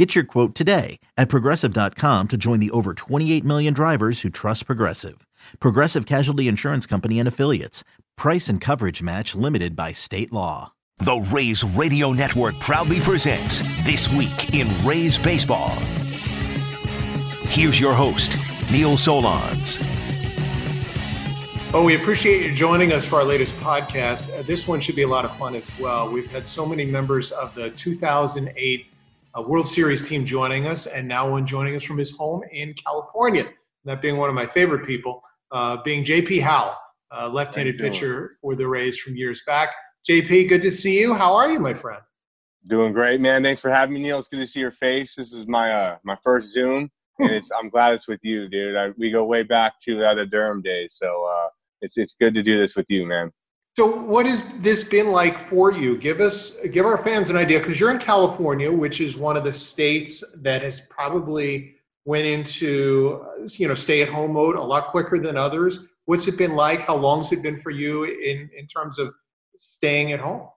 Get your quote today at progressive.com to join the over 28 million drivers who trust Progressive. Progressive Casualty Insurance Company and Affiliates. Price and coverage match limited by state law. The Rays Radio Network proudly presents This Week in Rays Baseball. Here's your host, Neil Solondz. Oh, we appreciate you joining us for our latest podcast. Uh, this one should be a lot of fun as well. We've had so many members of the 2008 uh, World Series team joining us, and now one joining us from his home in California. That being one of my favorite people, uh, being JP Howell, uh, left-handed pitcher for the Rays from years back. JP, good to see you. How are you, my friend? Doing great, man. Thanks for having me, Neil. It's good to see your face. This is my uh, my first Zoom, and it's I'm glad it's with you, dude. I, we go way back to the Durham days, so uh, it's it's good to do this with you, man. So, what has this been like for you? Give us, give our fans an idea, because you're in California, which is one of the states that has probably went into, you know, stay-at-home mode a lot quicker than others. What's it been like? How long has it been for you in in terms of staying at home?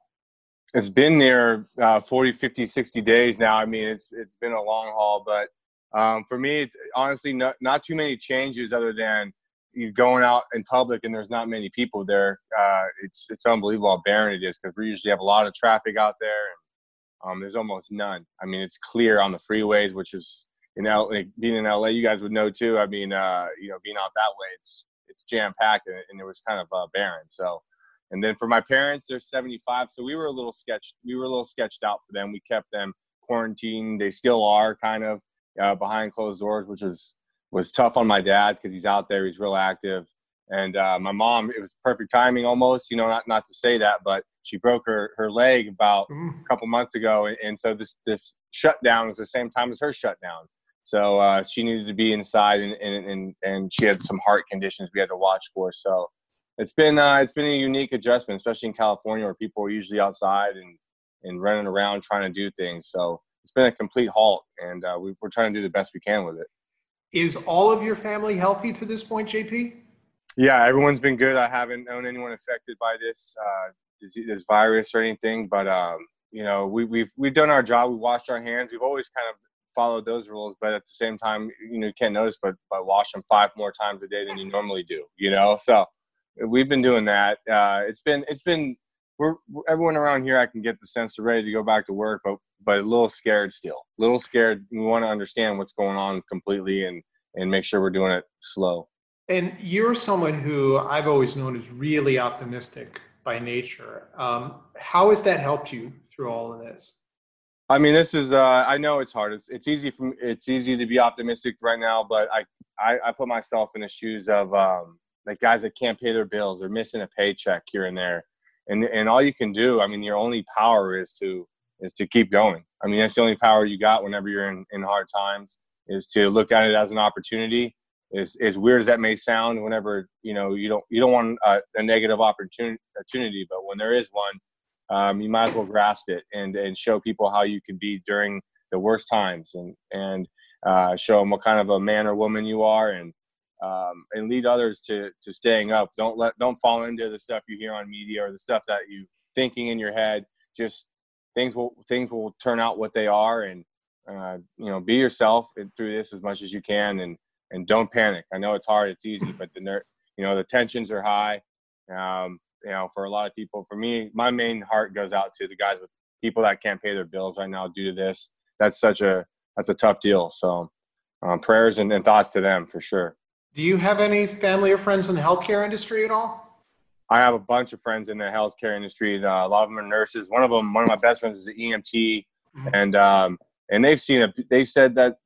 It's been near uh, 40, 50, 60 days now. I mean, it's it's been a long haul, but um, for me, it's honestly, not, not too many changes other than you're going out in public and there's not many people there. Uh, it's it's unbelievable how barren it is because we usually have a lot of traffic out there, and um, there's almost none. I mean, it's clear on the freeways, which is in LA, being in LA, you guys would know too. I mean, uh, you know, being out that way, it's it's jam packed and, and, it was kind of uh, barren. So, and then for my parents, they're 75, so we were a little sketched. We were a little sketched out for them. We kept them quarantined. They still are kind of uh, behind closed doors, which was was tough on my dad because he's out there, he's real active. And uh, my mom, it was perfect timing almost, you know, not, not to say that, but she broke her, her leg about mm. a couple months ago. And, and, so this, this shutdown was the same time as her shutdown. So uh, she needed to be inside and, and, and, and she had some heart conditions we had to watch for. So it's been, uh, it's been a unique adjustment, especially in California where people are usually outside and, and running around trying to do things. So it's been a complete halt and uh, we, we're trying to do the best we can with it. Is all of your family healthy to this point, JP? Yeah, everyone's been good. I haven't known anyone affected by this uh, this virus or anything, but um, you know, we, we've we've done our job. We washed our hands. We've always kind of followed those rules, but at the same time, you know, you can't notice, but but wash them five more times a day than you normally do. You know, so we've been doing that. Uh, it's been it's been we're everyone around here. I can get the sense of ready to go back to work, but but a little scared still. A little scared. We want to understand what's going on completely and and make sure we're doing it slow. And you're someone who I've always known is really optimistic by nature. Um, how has that helped you through all of this? I mean, this is. Uh, I know it's hard. It's, it's easy from. It's easy to be optimistic right now, but I I, I put myself in the shoes of um, like guys that can't pay their bills or missing a paycheck here and there, and and all you can do. I mean, your only power is to is to keep going. I mean, that's the only power you got whenever you're in, in hard times is to look at it as an opportunity. As, as weird as that may sound, whenever you know you don't you don't want a, a negative opportunity, but when there is one, um, you might as well grasp it and and show people how you can be during the worst times and and uh, show them what kind of a man or woman you are and um, and lead others to to staying up. Don't let don't fall into the stuff you hear on media or the stuff that you thinking in your head. Just things will things will turn out what they are, and uh, you know be yourself through this as much as you can, and and don't panic. I know it's hard, it's easy, but the ner- you know the tensions are high. Um, you know, for a lot of people, for me, my main heart goes out to the guys with people that can't pay their bills right now due to this. That's such a that's a tough deal. So um, prayers and, and thoughts to them for sure. Do you have any family or friends in the healthcare industry at all? I have a bunch of friends in the healthcare industry. Uh, a lot of them are nurses. One of them, one of my best friends, is an EMT, mm-hmm. and um, and they've seen it. They said that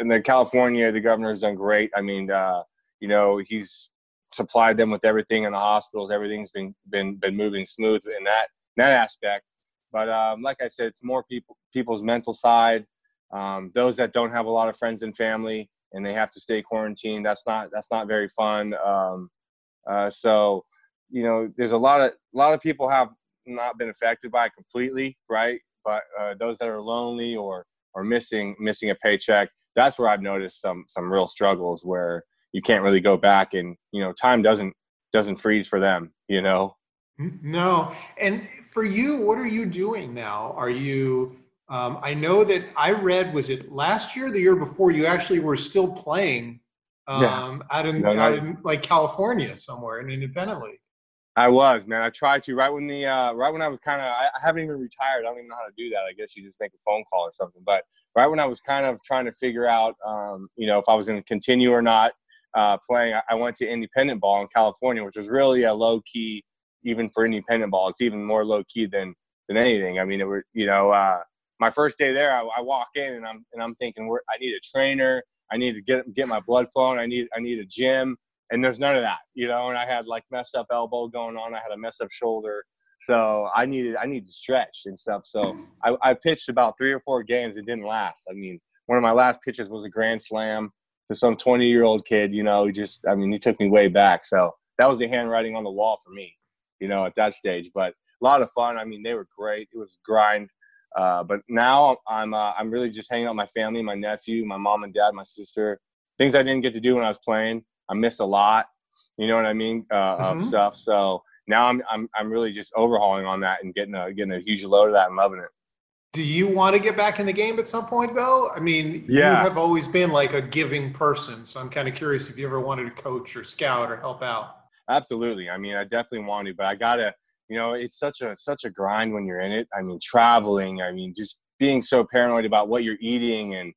in the California, the governor's done great. I mean, uh, you know, he's supplied them with everything in the hospitals. Everything's been been been moving smooth in that in that aspect. But um, like I said, it's more people people's mental side. Um, those that don't have a lot of friends and family and they have to stay quarantined. That's not that's not very fun. Um, uh, so you know, there's a lot of a lot of people have not been affected by it completely, right? But uh, those that are lonely or or missing missing a paycheck, that's where I've noticed some some real struggles where you can't really go back and you know time doesn't doesn't freeze for them you know? No. And for you what are you doing now? Are you um, i know that i read was it last year the year before you actually were still playing um, yeah. out, in, no, out in like california somewhere in independent league I was, man. I tried to right when the uh, right when I was kind of I, I, haven't even retired. I don't even know how to do that. I guess you just make a phone call or something. But right when I was kind of trying to figure out, um, you know, if I was going to continue or not uh, playing, I, I went to independent ball in California, which was really a low key, even for independent ball. It's even more low key than than anything. I mean, it were you know, uh, my first day there, I, I walk in and I'm and I'm thinking, I need a trainer. I need to get get my blood flowing. I need I need a gym and there's none of that, you know. And I had like messed up elbow going on. I had a messed up shoulder, so I needed I needed to stretch and stuff. So I, I pitched about three or four games. It didn't last. I mean, one of my last pitches was a grand slam to some 20 year old kid. You know, he just I mean, he took me way back. So that was the handwriting on the wall for me, you know, at that stage. But a lot of fun. I mean, they were great. It was grind. Uh, but now I'm uh, I'm really just hanging out with my family, my nephew, my mom and dad, my sister. Things I didn't get to do when I was playing. I missed a lot. You know what I mean uh, mm-hmm. of stuff. So now I'm I'm I'm really just overhauling on that and getting a getting a huge load of that and loving it. Do you want to get back in the game at some point though? I mean, yeah. you have always been like a giving person, so I'm kind of curious if you ever wanted to coach or scout or help out. Absolutely. I mean, I definitely want to, but I gotta. You know, it's such a such a grind when you're in it. I mean, traveling. I mean, just being so paranoid about what you're eating and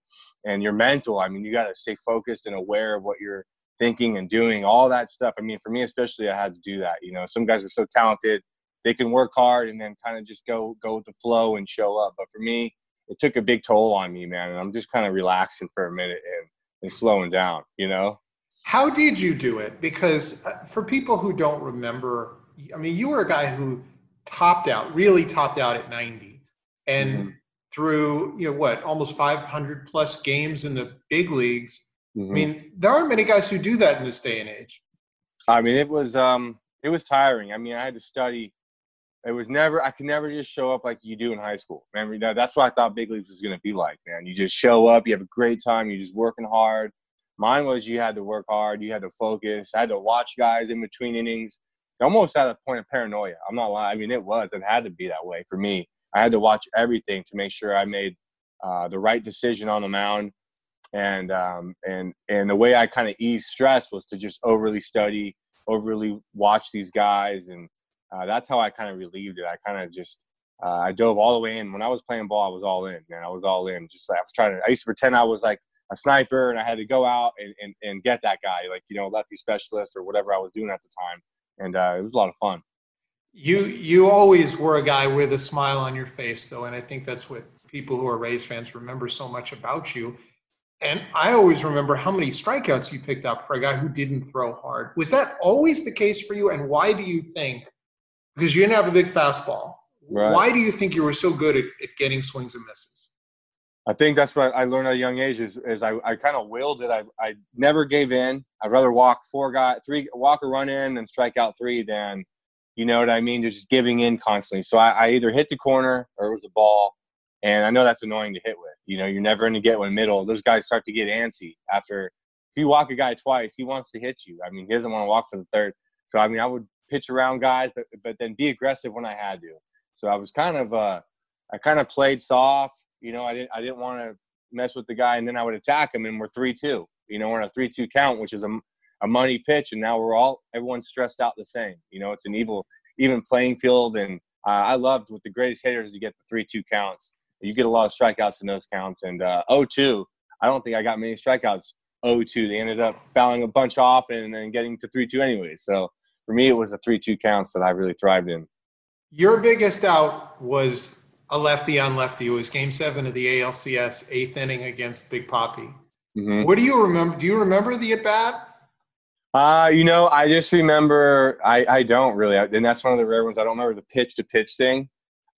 and your mental. I mean, you got to stay focused and aware of what you're thinking and doing all that stuff. I mean, for me especially, I had to do that. You know, some guys are so talented, they can work hard and then kind of just go go with the flow and show up. But for me, it took a big toll on me, man. And I'm just kind of relaxing for a minute and, and slowing down. You know. How did you do it? Because uh, for people who don't remember, I mean, you were a guy who topped out, really topped out at 90, and mm-hmm. through you know what, almost 500 plus games in the big leagues Mm-hmm. I mean, there aren't many guys who do that in this day and age. I mean, it was um, it was tiring. I mean, I had to study. It was never. I could never just show up like you do in high school. Man, that's what I thought big leagues was going to be like. Man, you just show up. You have a great time. You're just working hard. Mine was you had to work hard. You had to focus. I had to watch guys in between innings. Almost at a point of paranoia. I'm not lying. I mean, it was. It had to be that way for me. I had to watch everything to make sure I made uh, the right decision on the mound and um, and and the way I kind of eased stress was to just overly study, overly watch these guys, and uh, that's how I kind of relieved it. I kind of just uh, I dove all the way in. When I was playing ball, I was all in, man. I was all in. Just like I was trying to. I used to pretend I was like a sniper, and I had to go out and, and, and get that guy, like you know, lefty specialist or whatever I was doing at the time, and uh, it was a lot of fun. You you always were a guy with a smile on your face, though, and I think that's what people who are Rays fans remember so much about you. And I always remember how many strikeouts you picked up for a guy who didn't throw hard. Was that always the case for you? And why do you think, because you didn't have a big fastball, right. why do you think you were so good at, at, getting swings and misses? I think that's what I learned at a young age is, is I, I kind of willed it. I, I never gave in. I'd rather walk four guys, three, walk or run in and strike out three than, you know what I mean? Just giving in constantly. So I, I either hit the corner or it was a ball. And I know that's annoying to hit with. You know, you're never going to get one middle. Those guys start to get antsy after. If you walk a guy twice, he wants to hit you. I mean, he doesn't want to walk for the third. So I mean, I would pitch around guys, but but then be aggressive when I had to. So I was kind of uh, I kind of played soft. You know, I didn't I didn't want to mess with the guy, and then I would attack him, and we're three two. You know, we're in a three two count, which is a a money pitch, and now we're all everyone's stressed out the same. You know, it's an evil even playing field, and uh, I loved with the greatest hitters to get the three two counts you get a lot of strikeouts in those counts. And uh, 0-2, I don't think I got many strikeouts 0-2. They ended up fouling a bunch off and then getting to 3-2 anyway. So for me, it was the 3-2 counts that I really thrived in. Your biggest out was a lefty on lefty. It was Game Seven of the ALCS, eighth inning against Big Poppy. Mm-hmm. What do you remember? Do you remember the at bat? Uh, you know, I just remember. I I don't really, and that's one of the rare ones. I don't remember the pitch to pitch thing.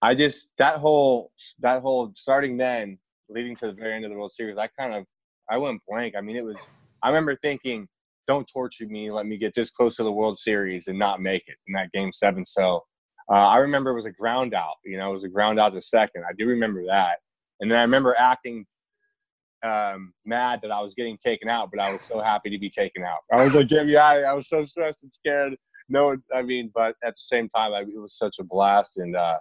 I just that whole that whole starting then leading to the very end of the World Series, I kind of I went blank. I mean, it was I remember thinking don't torture me. Let me get this close to the World Series and not make it in that game seven. So uh, I remember it was a ground out. You know, it was a ground out to second. I do remember that. And then I remember acting um, mad that I was getting taken out, but I was so happy to be taken out. I was like, get me out! I was so stressed and scared. No, I mean, but at the same time, I, it was such a blast. And uh,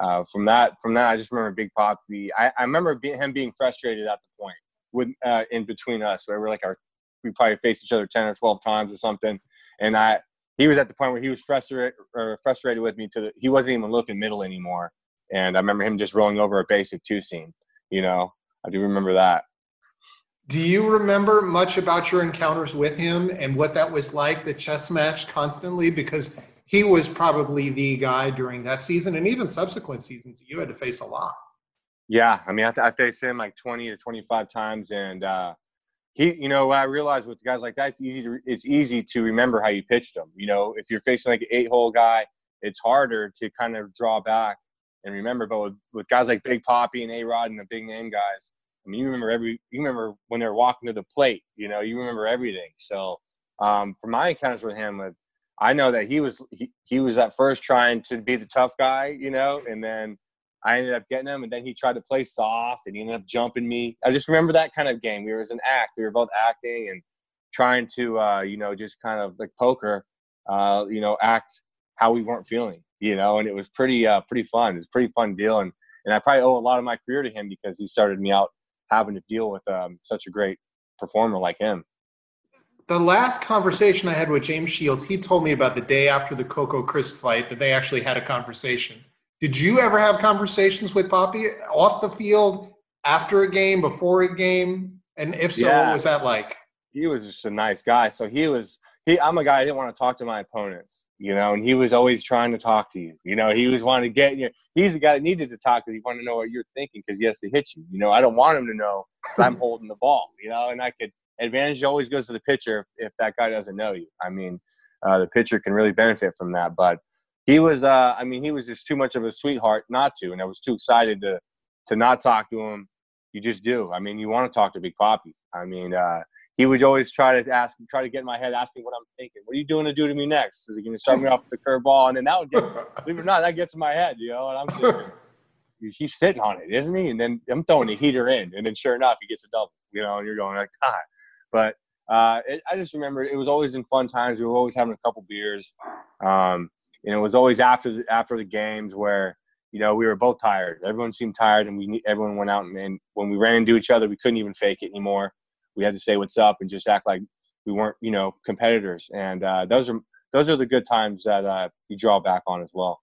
uh, from that, from that, I just remember Big Poppy. I, I remember be, him being frustrated at the point with uh, in between us, where we're like our we probably faced each other ten or twelve times or something. And I, he was at the point where he was frustrated frustrated with me to the, he wasn't even looking middle anymore. And I remember him just rolling over a basic two seam. You know, I do remember that. Do you remember much about your encounters with him and what that was like, the chess match constantly? Because he was probably the guy during that season and even subsequent seasons you had to face a lot. Yeah, I mean, I, I faced him like 20 to 25 times, and uh, he, you know, I realized with guys like that, it's easy to it's easy to remember how you pitched them. You know, if you're facing like an eight hole guy, it's harder to kind of draw back and remember. But with, with guys like Big Poppy and A Rod and the big name guys, I mean, you remember every, you remember when they're walking to the plate, you know, you remember everything. So, um, for my encounters with him, I know that he was, he, he was at first trying to be the tough guy, you know, and then I ended up getting him, and then he tried to play soft, and he ended up jumping me. I just remember that kind of game. We were as an act. We were both acting and trying to, uh, you know, just kind of like poker, uh, you know, act how we weren't feeling, you know, and it was pretty, uh, pretty fun. It was pretty fun deal, and and I probably owe a lot of my career to him because he started me out having to deal with um, such a great performer like him. The last conversation I had with James Shields, he told me about the day after the Coco Crisp fight that they actually had a conversation. Did you ever have conversations with Poppy off the field, after a game, before a game? And if so, yeah. what was that like? He was just a nice guy. So he was he I'm a guy I didn't want to talk to my opponents, you know, and he was always trying to talk to you. You know, he was wanting to get you. He's the guy that needed to talk because he wanted to know what you're thinking because he has to hit you. You know, I don't want him to know I'm holding the ball. You know, and I could advantage always goes to the pitcher if, if that guy doesn't know you. I mean, uh, the pitcher can really benefit from that. But he was, uh, I mean, he was just too much of a sweetheart not to, and I was too excited to to not talk to him. You just do. I mean, you want to talk to Big Poppy. I mean, uh, he would always try to ask, try to get in my head, ask me what I'm thinking. What are you doing to do to me next? Is he going to start me off with the curveball? And then that would get, believe it or not, that gets in my head, you know. And I'm thinking, he's sitting on it, isn't he? And then I'm throwing the heater in, and then sure enough, he gets a double, you know. And you're going like, God. But uh, it, I just remember it was always in fun times. We were always having a couple beers, um, and it was always after the, after the games where you know we were both tired. Everyone seemed tired, and we everyone went out and, and when we ran into each other, we couldn't even fake it anymore we had to say what's up and just act like we weren't, you know, competitors. And uh, those are those are the good times that uh, you draw back on as well.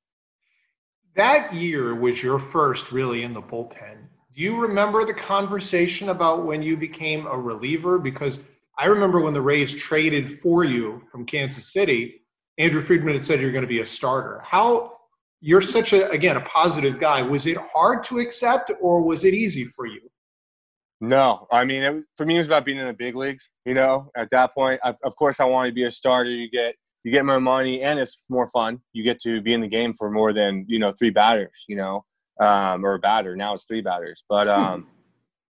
That year was your first really in the bullpen. Do you remember the conversation about when you became a reliever? Because I remember when the Rays traded for you from Kansas City, Andrew Friedman had said you're going to be a starter. How you're such a again a positive guy. Was it hard to accept or was it easy for you? No, I mean, it, for me, it was about being in the big leagues. You know, at that point, I, of course, I wanted to be a starter. You get you get more money, and it's more fun. You get to be in the game for more than you know three batters. You know, um, or a batter. Now it's three batters, but hmm. um,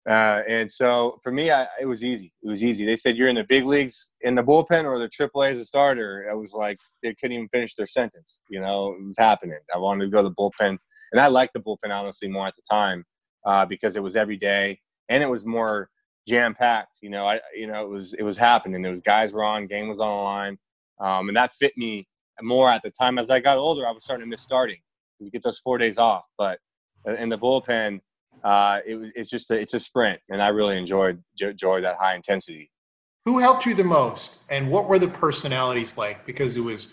uh, and so for me, I, it was easy. It was easy. They said you're in the big leagues in the bullpen or the AAA as a starter. It was like they couldn't even finish their sentence. You know, it was happening. I wanted to go to the bullpen, and I liked the bullpen honestly more at the time uh, because it was every day and it was more jam packed. You know, I you know it was it was happening. It was guys were on, game was on the line, um, and that fit me more at the time. As I got older, I was starting to miss starting. You get those four days off, but in the bullpen, uh, it, it's just a, it's a sprint, and I really enjoyed enjoyed that high intensity. Who helped you the most, and what were the personalities like? Because it was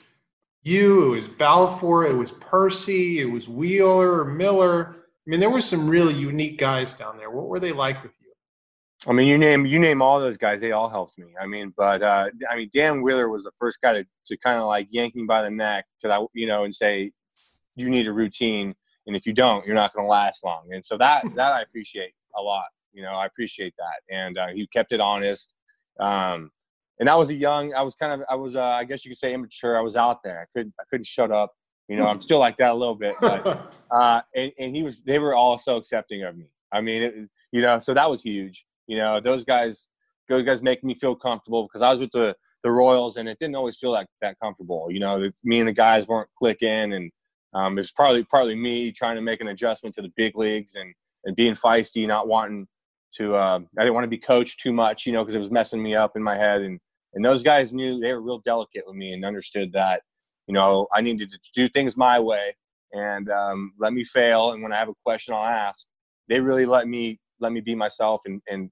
you, it was Balfour, it was Percy, it was Wheeler, Miller. I mean, there were some really unique guys down there. What were they like with you? I mean, you name you name all those guys. They all helped me. I mean, but uh, I mean, Dan Wheeler was the first guy to, to kind of like yank me by the neck because I, you know, and say, you need a routine, and if you don't, you're not going to last long. And so that that I appreciate a lot. You know, I appreciate that, and uh, he kept it honest. Um, and I was a young. I was kind of. I was. Uh, I guess you could say immature. I was out there. I couldn't. I couldn't shut up. You know, I'm still like that a little bit, but uh, and and he was. They were all so accepting of me. I mean, it, you know, so that was huge. You know, those guys, those guys make me feel comfortable because I was with the the Royals, and it didn't always feel like that comfortable. You know, me and the guys weren't clicking, and um, it was probably partly me trying to make an adjustment to the big leagues and and being feisty, not wanting to. Uh, I didn't want to be coached too much, you know, because it was messing me up in my head. And and those guys knew they were real delicate with me and understood that, you know, I needed to do things my way and um, let me fail. And when I have a question, I'll ask. They really let me let me be myself and, and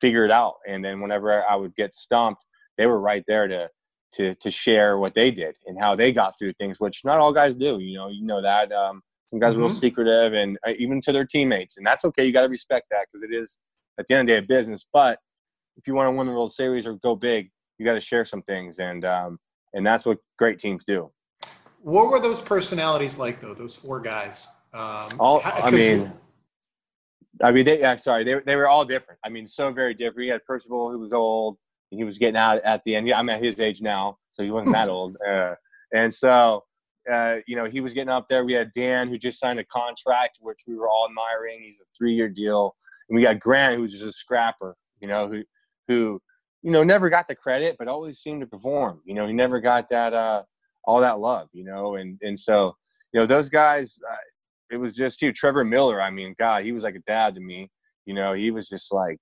figure it out. And then whenever I would get stumped, they were right there to to to share what they did and how they got through things, which not all guys do. You know, you know that. Um, some guys mm-hmm. are real mm-hmm. secretive, and uh, even to their teammates, and that's okay. You got to respect that because it is at the end of the day a business. But if you want to win the World Series or go big, you got to share some things, and um, and that's what great teams do. What were those personalities like, though? Those four guys. Um, all, I mean, I mean, they, yeah, sorry, they, they were all different. I mean, so very different. You had Percival, who was old. He was getting out at the end. Yeah, I'm at his age now, so he wasn't that old. Uh, and so, uh, you know, he was getting up there. We had Dan, who just signed a contract, which we were all admiring. He's a three-year deal. And we got Grant, who was just a scrapper, you know, who, who, you know, never got the credit, but always seemed to perform. You know, he never got that, uh, all that love, you know, and, and so, you know, those guys, uh, it was just you. Trevor Miller, I mean, God, he was like a dad to me. You know, he was just like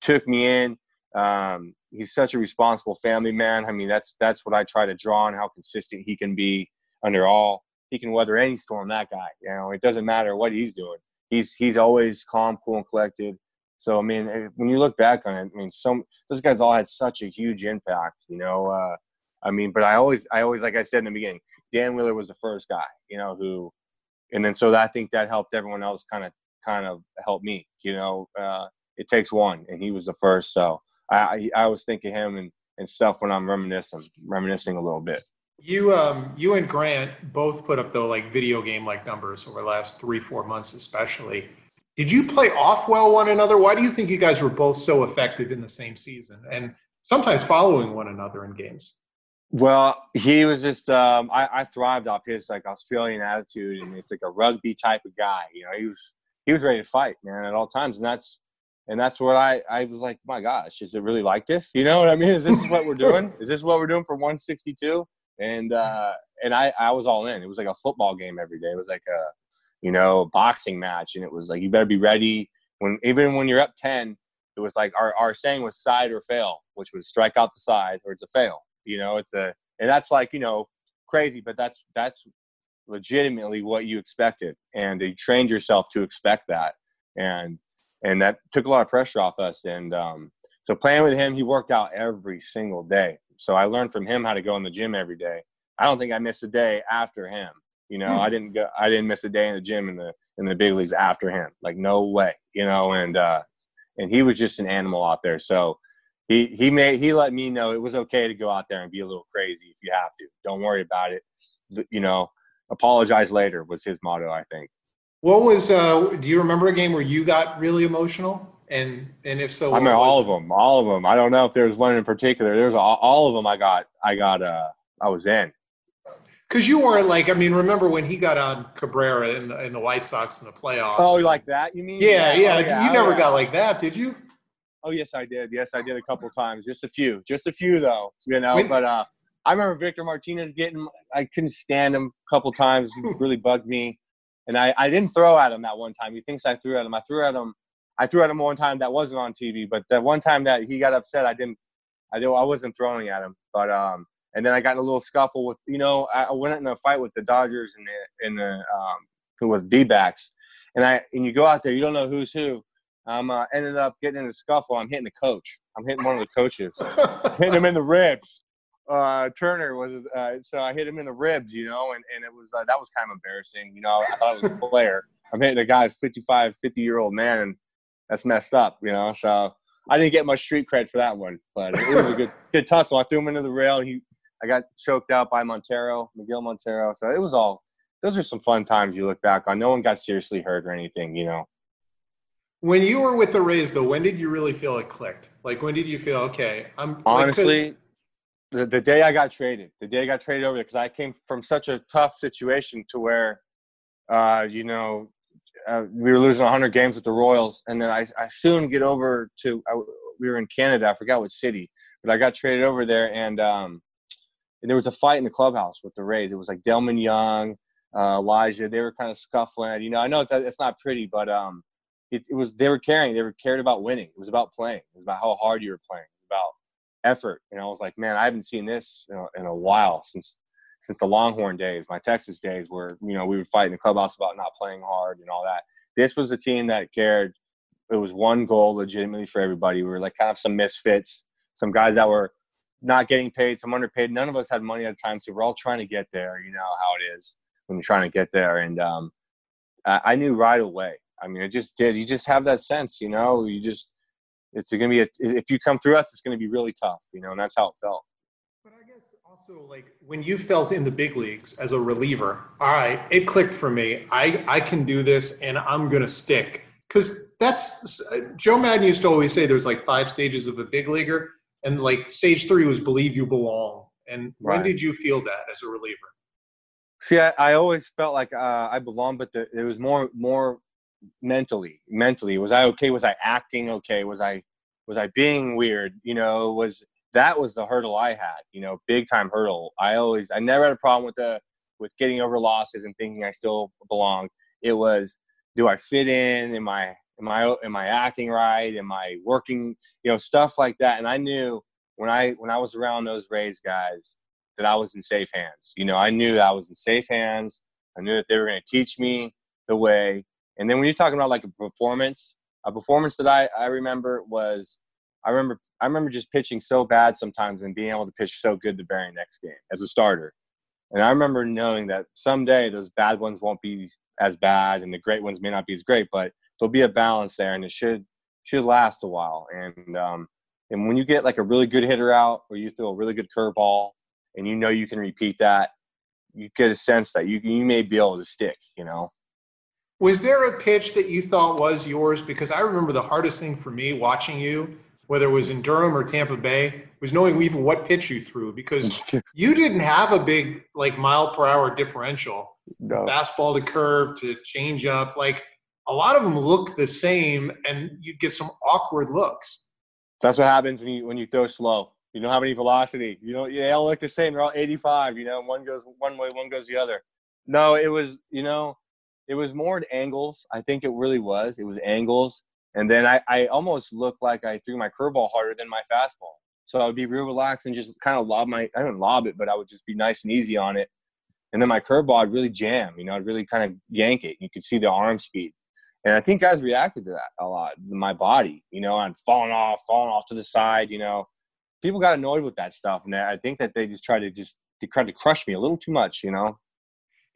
took me in. Um, he's such a responsible family man. I mean, that's that's what I try to draw on how consistent he can be under all. He can weather any storm. That guy, you know, it doesn't matter what he's doing. He's he's always calm, cool, and collected. So I mean, eh, when you look back on it, I mean, some those guys all had such a huge impact. You know, uh, I mean, but I always, I always, like I said in the beginning, Dan Wheeler was the first guy. You know, who and then so I think that helped everyone else kind of kind of help me. You know, uh, it takes one, and he was the first. So I I, think of him and, and stuff when I'm reminiscing reminiscing a little bit. You um you and Grant both put up the like video game like numbers over the last three four months especially. Did you play off well one another? Why do you think you guys were both so effective in the same season and sometimes following one another in games? Well, he was just um, I, I thrived off his like Australian attitude, and it's like a rugby type of guy. You know, he was he was ready to fight, man, at all times, and that's and that's what I I was like, my gosh, is it really like this? You know what I mean? Is this what we're doing? is this what we're doing for 162? And uh, and I I was all in. It was like a football game every day. It was like a you know boxing match, and it was like you better be ready when even when you're up ten. It was like our, our saying was side or fail, which was strike out the side or it's a fail you know, it's a and that's like you know crazy, but that's that's legitimately what you expected, and you trained yourself to expect that, and and that took a lot of pressure off us. And um, so playing with him, he worked out every single day. So I learned from him how to go in the gym every day. I don't think I missed a day after him. You know, hmm. I didn't go. I didn't miss a day in the gym in the in the big leagues after him. Like no way. You know, and uh, and he was just an animal out there. So he he made he let me know it was okay to go out there and be a little crazy if you have to. Don't worry about it. You know, apologize later was his motto. I think. What was? Uh, do you remember a game where you got really emotional? And and if so, I mean all of them, all of them. I don't know if there was one in particular. There's all, all of them. I got, I got, uh, I was in. Because you weren't like, I mean, remember when he got on Cabrera in the in the White Sox in the playoffs? Oh, like that? You mean? Yeah, yeah. Oh, yeah. You never yeah. got like that, did you? Oh yes, I did. Yes, I did a couple times. Just a few. Just a few though. You know, but uh, I remember Victor Martinez getting. I couldn't stand him a couple times. He really bugged me, and I I didn't throw at him that one time. He thinks I threw at him. I threw at him. I threw at him one time that wasn't on TV, but that one time that he got upset, I didn't. I. I wasn't throwing at him, but um, and then I got in a little scuffle with. You know, I went in a fight with the Dodgers and the and the um, who was D backs, and I and you go out there, you don't know who's who I'm uh, ended up getting in a scuffle. I'm hitting the coach. I'm hitting one of the coaches, hitting him in the ribs. Uh, Turner was uh, so I hit him in the ribs, you know, and, and it was uh, that was kind of embarrassing, you know. I thought it was a player. I'm hitting a guy, 55, 50 year old man, and that's messed up, you know. So I didn't get much street cred for that one, but it was a good good tussle. I threw him into the rail. He I got choked out by Montero, Miguel Montero. So it was all. Those are some fun times you look back on. No one got seriously hurt or anything, you know. When you were with the Rays, though, when did you really feel it clicked? Like, when did you feel okay? I'm honestly like, the, the day I got traded. The day I got traded over there because I came from such a tough situation to where, uh, you know, uh, we were losing 100 games with the Royals, and then I, I soon get over to I, we were in Canada. I forgot what city, but I got traded over there, and um, and there was a fight in the clubhouse with the Rays. It was like Delmon Young, uh, Elijah. They were kind of scuffling. You know, I know that it's not pretty, but um, it, it, was they were caring. They were cared about winning. It was about playing. It was about how hard you were playing. Effort. And I was like, man, I haven't seen this you know, in a while since since the Longhorn days, my Texas days, where you know we would fight in the clubhouse about not playing hard and all that. This was a team that cared. It was one goal legitimately for everybody. We were like kind of some misfits, some guys that were not getting paid, some underpaid. None of us had money at the time, so we're all trying to get there. You know how it is when you're trying to get there. And um, I, I knew right away. I mean, it just did. You just have that sense, you know. You just it's going to be a, if you come through us, it's going to be really tough, you know, and that's how it felt. But I guess also like when you felt in the big leagues as a reliever, all right, it clicked for me. I I can do this, and I'm going to stick because that's Joe Maddon used to always say there's like five stages of a big leaguer, and like stage three was believe you belong. And right. when did you feel that as a reliever? See, I, I always felt like uh, I belonged, but the, it was more more mentally. Mentally, was I okay? Was I acting okay? Was I was I being weird? You know, was that was the hurdle I had? You know, big time hurdle. I always I never had a problem with the with getting over losses and thinking I still belong. It was do I fit in? Am I am I am I acting right? Am I working? You know, stuff like that. And I knew when I when I was around those Rays guys that I was in safe hands. You know, I knew I was in safe hands. I knew that they were going to teach me the way. And then when you're talking about like a performance, a performance that I, I remember was I remember I remember just pitching so bad sometimes and being able to pitch so good the very next game as a starter. And I remember knowing that someday those bad ones won't be as bad and the great ones may not be as great, but there'll be a balance there and it should should last a while. And um, and when you get like a really good hitter out or you throw a really good curveball and you know you can repeat that, you get a sense that you you may be able to stick. You know. Was there a pitch that you thought was yours? Because I remember the hardest thing for me watching you, whether it was in Durham or Tampa Bay, was knowing even what pitch you threw because you didn't have a big like mile per hour differential, no. fastball to curve to change up. Like a lot of them look the same, and you'd get some awkward looks. That's what happens when you when you throw slow. You don't have any velocity. You know, they all look the same. They're all 85. You know, one goes one way, one goes the other. No, it was you know, it was more angles. I think it really was. It was angles, and then I I almost looked like I threw my curveball harder than my fastball. So I would be real relaxed and just kind of lob my I didn't lob it, but I would just be nice and easy on it. And then my curveball I'd really jam. You know, I'd really kind of yank it. You could see the arm speed. And I think guys reacted to that a lot. My body, you know, I'm falling off, falling off to the side, you know people got annoyed with that stuff, and I think that they just tried to just they tried to crush me a little too much, you know.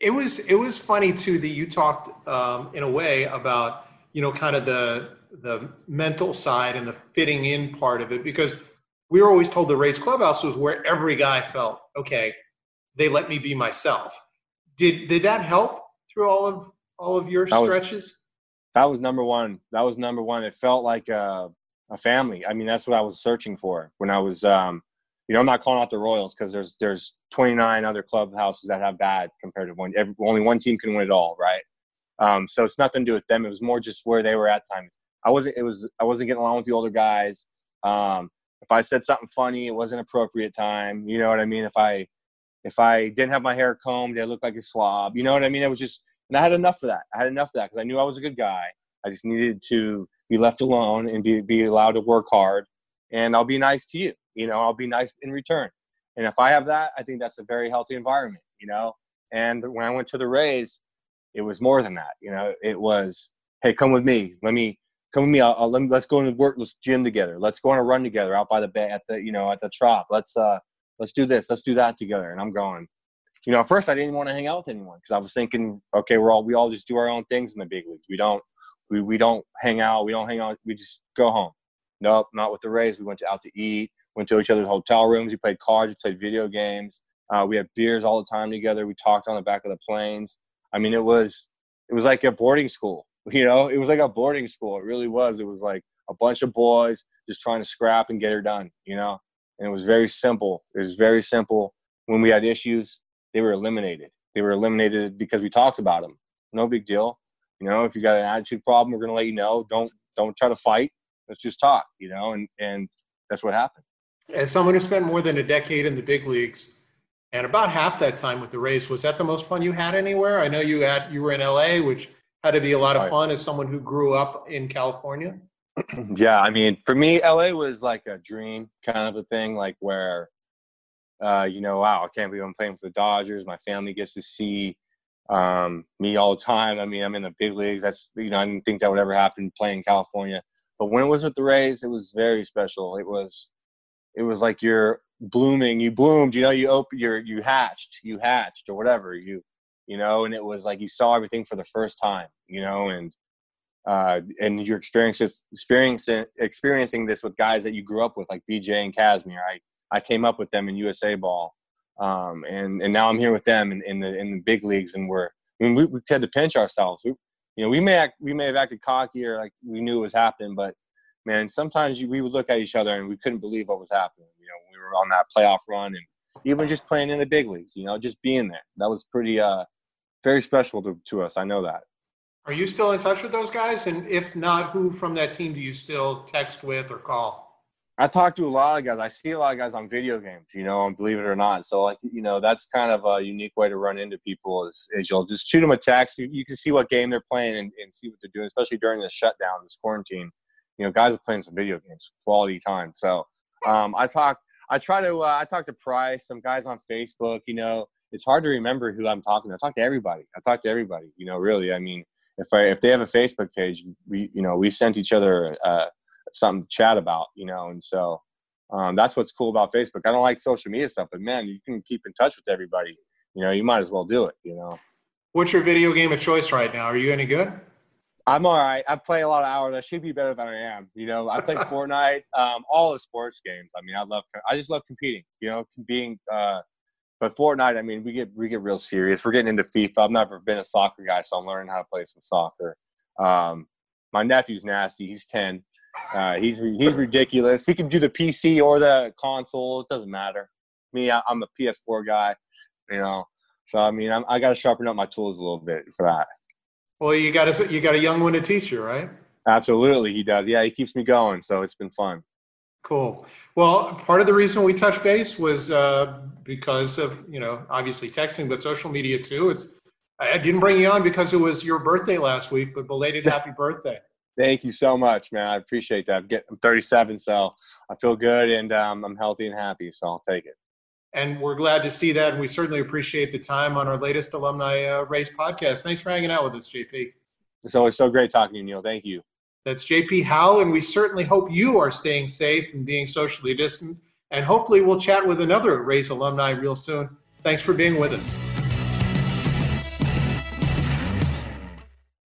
It was it was funny too that you talked um, in a way about you know kind of the the mental side and the fitting in part of it because we were always told the Rays clubhouse was where every guy felt okay they let me be myself. Did did that help through all of all of your that stretches? Was, that was number one. That was number one. It felt like uh a family. I mean, that's what I was searching for when I was, um, you know, I'm not calling out the Royals because there's there's 29 other clubhouses that have bad compared to one. Every, only one team can win it all, right? Um, so it's nothing to do with them. It was more just where they were at times. I wasn't. It was. I wasn't getting along with the older guys. Um, if I said something funny, it wasn't appropriate time. You know what I mean? If I if I didn't have my hair combed, I looked like a slob. You know what I mean? It was just, and I had enough of that. I had enough of that because I knew I was a good guy. I just needed to be left alone and be, be allowed to work hard and I'll be nice to you. You know, I'll be nice in return. And if I have that, I think that's a very healthy environment, you know. And when I went to the Rays, it was more than that. You know, it was, hey, come with me. Let me come with me. I'll, I'll, let me let's go into work. Let's gym together. Let's go on a run together out by the bay at the you know at the trop. Let's uh let's do this. Let's do that together. And I'm going. You know, at first I didn't want to hang out with anyone because I was thinking, okay, we're all we all just do our own things in the big leagues. We don't we, we don't hang out. We don't hang out. We just go home. Nope, not with the Rays. We went to, out to eat, went to each other's hotel rooms. We played cards. We played video games. Uh, we had beers all the time together. We talked on the back of the planes. I mean, it was it was like a boarding school. You know, it was like a boarding school. It really was. It was like a bunch of boys just trying to scrap and get her done. You know, and it was very simple. It was very simple. When we had issues, they were eliminated. They were eliminated because we talked about them. No big deal. You know, if you got an attitude problem, we're to let you know. Don't don't try to fight. Let's just talk. You know, and and that's what happened. As someone who spent more than a decade in the big leagues, and about half that time with the Rays, was that the most fun you had anywhere? I know you had you were in LA, which had to be a lot of fun as someone who grew up in California. yeah, I mean, for me, LA was like a dream kind of a thing, like where, uh, you know, wow, I can't believe I'm playing for the Dodgers. My family gets to see um, me all the time. I mean, I'm in the big leagues. That's you know, I didn't think that would ever happen playing in California. But when it was with the Rays, it was very special. It was, it was like you're blooming. You bloomed. You know, you open. You're you hatched. You hatched or whatever. You, you know, and it was like you saw everything for the first time. You know, and uh, and you're experiencing experiencing experiencing this with guys that you grew up with, like BJ and Kazmir. I I came up with them in USA ball, um, and and now I'm here with them in, in the in the big leagues, and we're I mean we, we had to pinch ourselves. We, you know, we may act, we may have acted cocky or like we knew it was happening, but man, sometimes you, we would look at each other and we couldn't believe what was happening. You know, we were on that playoff run and even just playing in the big leagues. You know, just being there that was pretty uh very special to, to us. I know that. Are you still in touch with those guys? And if not, who from that team do you still text with or call? I talk to a lot of guys. I see a lot of guys on video games, you know, believe it or not. So, like, you know, that's kind of a unique way to run into people is, is you'll just shoot them a text. You, you can see what game they're playing and, and see what they're doing, especially during the shutdown, this quarantine. You know, guys are playing some video games, quality time. So, um, I talk, I try to, uh, I talk to Price, some guys on Facebook, you know, it's hard to remember who I'm talking to. I talk to everybody. I talk to everybody, you know, really. I mean, if I if they have a Facebook page, we you know we sent each other uh, something to chat about, you know, and so um, that's what's cool about Facebook. I don't like social media stuff, but man, you can keep in touch with everybody. You know, you might as well do it. You know. What's your video game of choice right now? Are you any good? I'm all right. I play a lot of hours. I should be better than I am. You know, I play Fortnite, um, all the sports games. I mean, I love. I just love competing. You know, being uh, but Fortnite, I mean, we get we get real serious. We're getting into FIFA. I've never been a soccer guy, so I'm learning how to play some soccer. Um, my nephew's nasty. He's ten. Uh, he's he's ridiculous. He can do the PC or the console. It doesn't matter. Me, I, am a PS4 guy. You know, so I mean, I'm, I got to sharpen up my tools a little bit for that. Well, you got a you got a young one to teach you, right? Absolutely, he does. Yeah, he keeps me going, so it's been fun. Cool. Well, part of the reason we touched base was uh, because of you know obviously texting, but social media too. It's I didn't bring you on because it was your birthday last week, but belated happy birthday. Thank you so much, man. I appreciate that. I'm, getting, I'm 37, so I feel good and um, I'm healthy and happy, so I'll take it. And we're glad to see that. And we certainly appreciate the time on our latest alumni uh, Rays podcast. Thanks for hanging out with us, JP. It's always so great talking to you, Neil. Thank you. That's JP Howell, and we certainly hope you are staying safe and being socially distant. And hopefully, we'll chat with another Rays alumni real soon. Thanks for being with us.